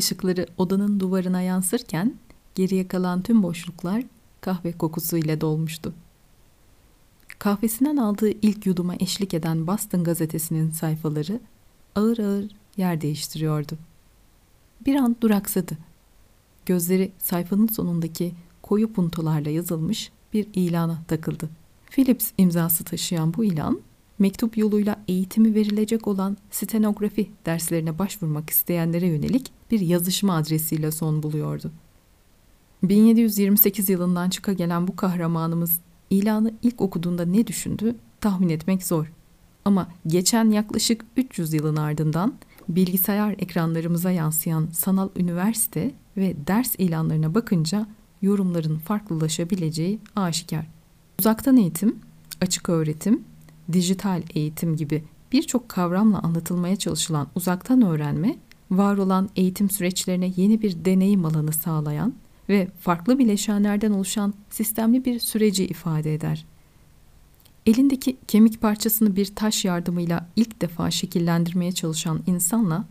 ışıkları odanın duvarına yansırken geriye kalan tüm boşluklar kahve kokusuyla dolmuştu. Kahvesinden aldığı ilk yuduma eşlik eden Boston gazetesinin sayfaları ağır ağır yer değiştiriyordu. Bir an duraksadı. Gözleri sayfanın sonundaki koyu puntolarla yazılmış bir ilana takıldı. Philips imzası taşıyan bu ilan, mektup yoluyla eğitimi verilecek olan stenografi derslerine başvurmak isteyenlere yönelik bir yazışma adresiyle son buluyordu. 1728 yılından çıka gelen bu kahramanımız ilanı ilk okuduğunda ne düşündü tahmin etmek zor. Ama geçen yaklaşık 300 yılın ardından bilgisayar ekranlarımıza yansıyan sanal üniversite ve ders ilanlarına bakınca yorumların farklılaşabileceği aşikar. Uzaktan eğitim, açık öğretim, dijital eğitim gibi birçok kavramla anlatılmaya çalışılan uzaktan öğrenme, var olan eğitim süreçlerine yeni bir deneyim alanı sağlayan ve farklı bileşenlerden oluşan sistemli bir süreci ifade eder. Elindeki kemik parçasını bir taş yardımıyla ilk defa şekillendirmeye çalışan insanla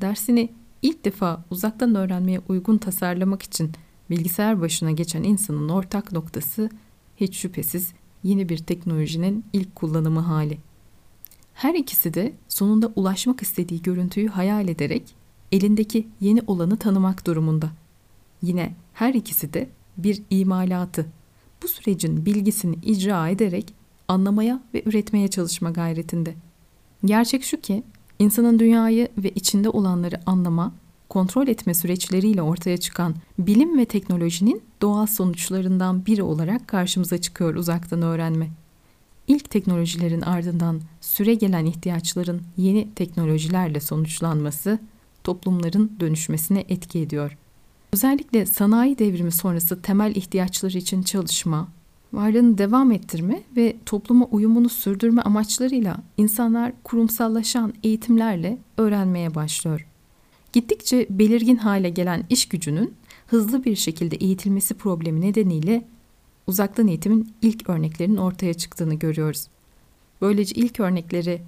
dersini ilk defa uzaktan öğrenmeye uygun tasarlamak için bilgisayar başına geçen insanın ortak noktası hiç şüphesiz yeni bir teknolojinin ilk kullanımı hali. Her ikisi de sonunda ulaşmak istediği görüntüyü hayal ederek elindeki yeni olanı tanımak durumunda. Yine her ikisi de bir imalatı, bu sürecin bilgisini icra ederek anlamaya ve üretmeye çalışma gayretinde. Gerçek şu ki insanın dünyayı ve içinde olanları anlama, kontrol etme süreçleriyle ortaya çıkan bilim ve teknolojinin doğal sonuçlarından biri olarak karşımıza çıkıyor uzaktan öğrenme. İlk teknolojilerin ardından süre gelen ihtiyaçların yeni teknolojilerle sonuçlanması toplumların dönüşmesine etki ediyor. Özellikle sanayi devrimi sonrası temel ihtiyaçları için çalışma, varlığını devam ettirme ve topluma uyumunu sürdürme amaçlarıyla insanlar kurumsallaşan eğitimlerle öğrenmeye başlıyor. Gittikçe belirgin hale gelen iş gücünün hızlı bir şekilde eğitilmesi problemi nedeniyle uzaktan eğitimin ilk örneklerinin ortaya çıktığını görüyoruz. Böylece ilk örnekleri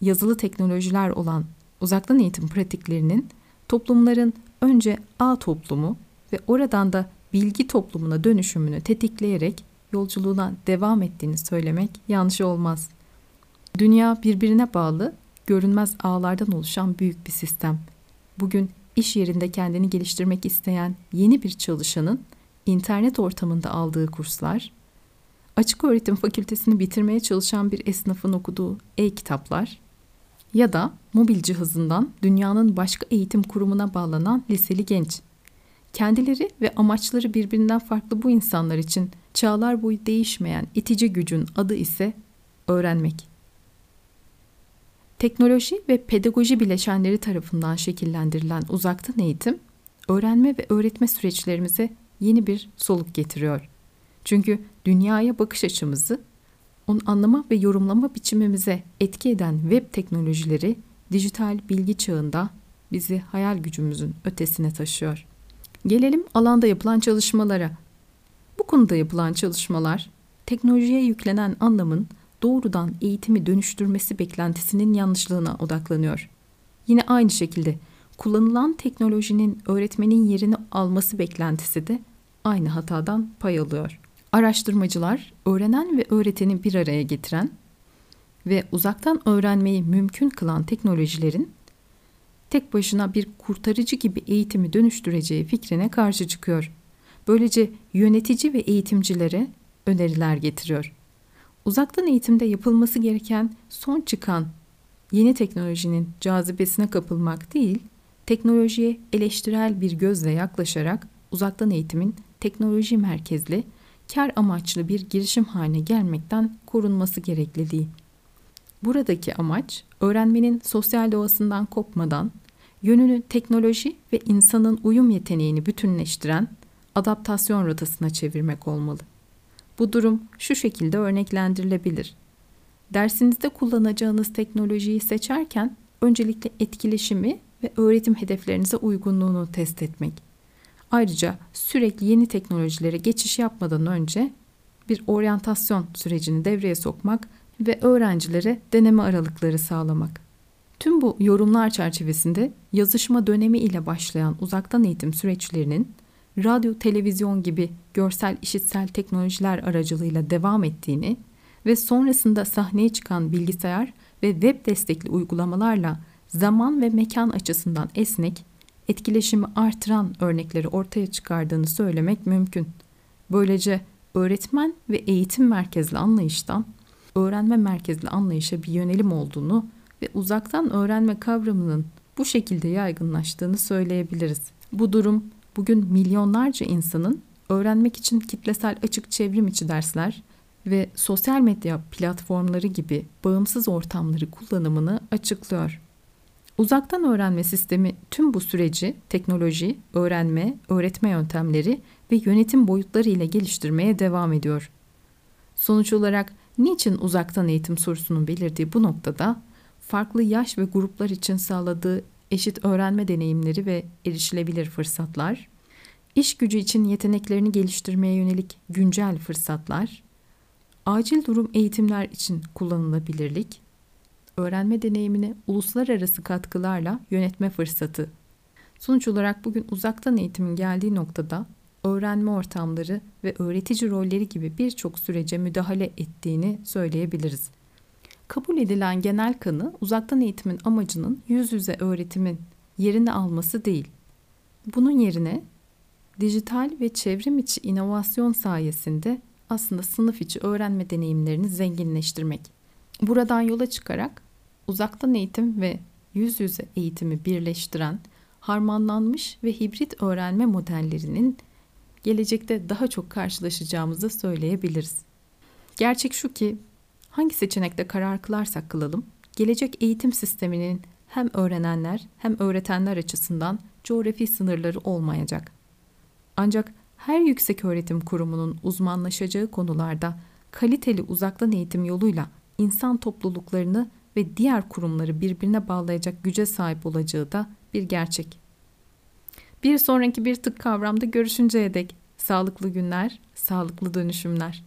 yazılı teknolojiler olan uzaktan eğitim pratiklerinin toplumların önce A toplumu ve oradan da bilgi toplumuna dönüşümünü tetikleyerek yolculuğuna devam ettiğini söylemek yanlış olmaz. Dünya birbirine bağlı, görünmez ağlardan oluşan büyük bir sistem. Bugün iş yerinde kendini geliştirmek isteyen yeni bir çalışanın internet ortamında aldığı kurslar, açık öğretim fakültesini bitirmeye çalışan bir esnafın okuduğu e-kitaplar ya da mobil cihazından dünyanın başka eğitim kurumuna bağlanan liseli genç. Kendileri ve amaçları birbirinden farklı bu insanlar için çağlar boyu değişmeyen itici gücün adı ise öğrenmek. Teknoloji ve pedagoji bileşenleri tarafından şekillendirilen uzaktan eğitim, öğrenme ve öğretme süreçlerimize yeni bir soluk getiriyor. Çünkü dünyaya bakış açımızı, onu anlama ve yorumlama biçimimize etki eden web teknolojileri dijital bilgi çağında bizi hayal gücümüzün ötesine taşıyor. Gelelim alanda yapılan çalışmalara. Bu konuda yapılan çalışmalar teknolojiye yüklenen anlamın doğrudan eğitimi dönüştürmesi beklentisinin yanlışlığına odaklanıyor. Yine aynı şekilde kullanılan teknolojinin öğretmenin yerini alması beklentisi de aynı hatadan pay alıyor. Araştırmacılar öğrenen ve öğreteni bir araya getiren ve uzaktan öğrenmeyi mümkün kılan teknolojilerin tek başına bir kurtarıcı gibi eğitimi dönüştüreceği fikrine karşı çıkıyor. Böylece yönetici ve eğitimcilere öneriler getiriyor. Uzaktan eğitimde yapılması gereken son çıkan yeni teknolojinin cazibesine kapılmak değil, teknolojiye eleştirel bir gözle yaklaşarak uzaktan eğitimin teknoloji merkezli, kar amaçlı bir girişim haline gelmekten korunması gerekliliği. Buradaki amaç öğrenmenin sosyal doğasından kopmadan yönünü teknoloji ve insanın uyum yeteneğini bütünleştiren adaptasyon rotasına çevirmek olmalı. Bu durum şu şekilde örneklendirilebilir. Dersinizde kullanacağınız teknolojiyi seçerken öncelikle etkileşimi ve öğretim hedeflerinize uygunluğunu test etmek. Ayrıca sürekli yeni teknolojilere geçiş yapmadan önce bir oryantasyon sürecini devreye sokmak ve öğrencilere deneme aralıkları sağlamak. Tüm bu yorumlar çerçevesinde yazışma dönemi ile başlayan uzaktan eğitim süreçlerinin radyo, televizyon gibi görsel işitsel teknolojiler aracılığıyla devam ettiğini ve sonrasında sahneye çıkan bilgisayar ve web destekli uygulamalarla zaman ve mekan açısından esnek, etkileşimi artıran örnekleri ortaya çıkardığını söylemek mümkün. Böylece öğretmen ve eğitim merkezli anlayıştan öğrenme merkezli anlayışa bir yönelim olduğunu ve uzaktan öğrenme kavramının bu şekilde yaygınlaştığını söyleyebiliriz. Bu durum bugün milyonlarca insanın öğrenmek için kitlesel açık çevrim içi dersler ve sosyal medya platformları gibi bağımsız ortamları kullanımını açıklıyor. Uzaktan öğrenme sistemi tüm bu süreci teknoloji, öğrenme, öğretme yöntemleri ve yönetim boyutları ile geliştirmeye devam ediyor. Sonuç olarak niçin uzaktan eğitim sorusunun belirdiği bu noktada farklı yaş ve gruplar için sağladığı eşit öğrenme deneyimleri ve erişilebilir fırsatlar, iş gücü için yeteneklerini geliştirmeye yönelik güncel fırsatlar, acil durum eğitimler için kullanılabilirlik, öğrenme deneyimini uluslararası katkılarla yönetme fırsatı. Sonuç olarak bugün uzaktan eğitimin geldiği noktada öğrenme ortamları ve öğretici rolleri gibi birçok sürece müdahale ettiğini söyleyebiliriz. Kabul edilen genel kanı uzaktan eğitimin amacının yüz yüze öğretimin yerini alması değil. Bunun yerine dijital ve çevrim içi inovasyon sayesinde aslında sınıf içi öğrenme deneyimlerini zenginleştirmek. Buradan yola çıkarak uzaktan eğitim ve yüz yüze eğitimi birleştiren harmanlanmış ve hibrit öğrenme modellerinin gelecekte daha çok karşılaşacağımızı söyleyebiliriz. Gerçek şu ki hangi seçenekte karar kılarsak kılalım, gelecek eğitim sisteminin hem öğrenenler hem öğretenler açısından coğrafi sınırları olmayacak. Ancak her yüksek öğretim kurumunun uzmanlaşacağı konularda kaliteli uzaktan eğitim yoluyla insan topluluklarını ve diğer kurumları birbirine bağlayacak güce sahip olacağı da bir gerçek. Bir sonraki bir tık kavramda görüşünceye dek sağlıklı günler, sağlıklı dönüşümler.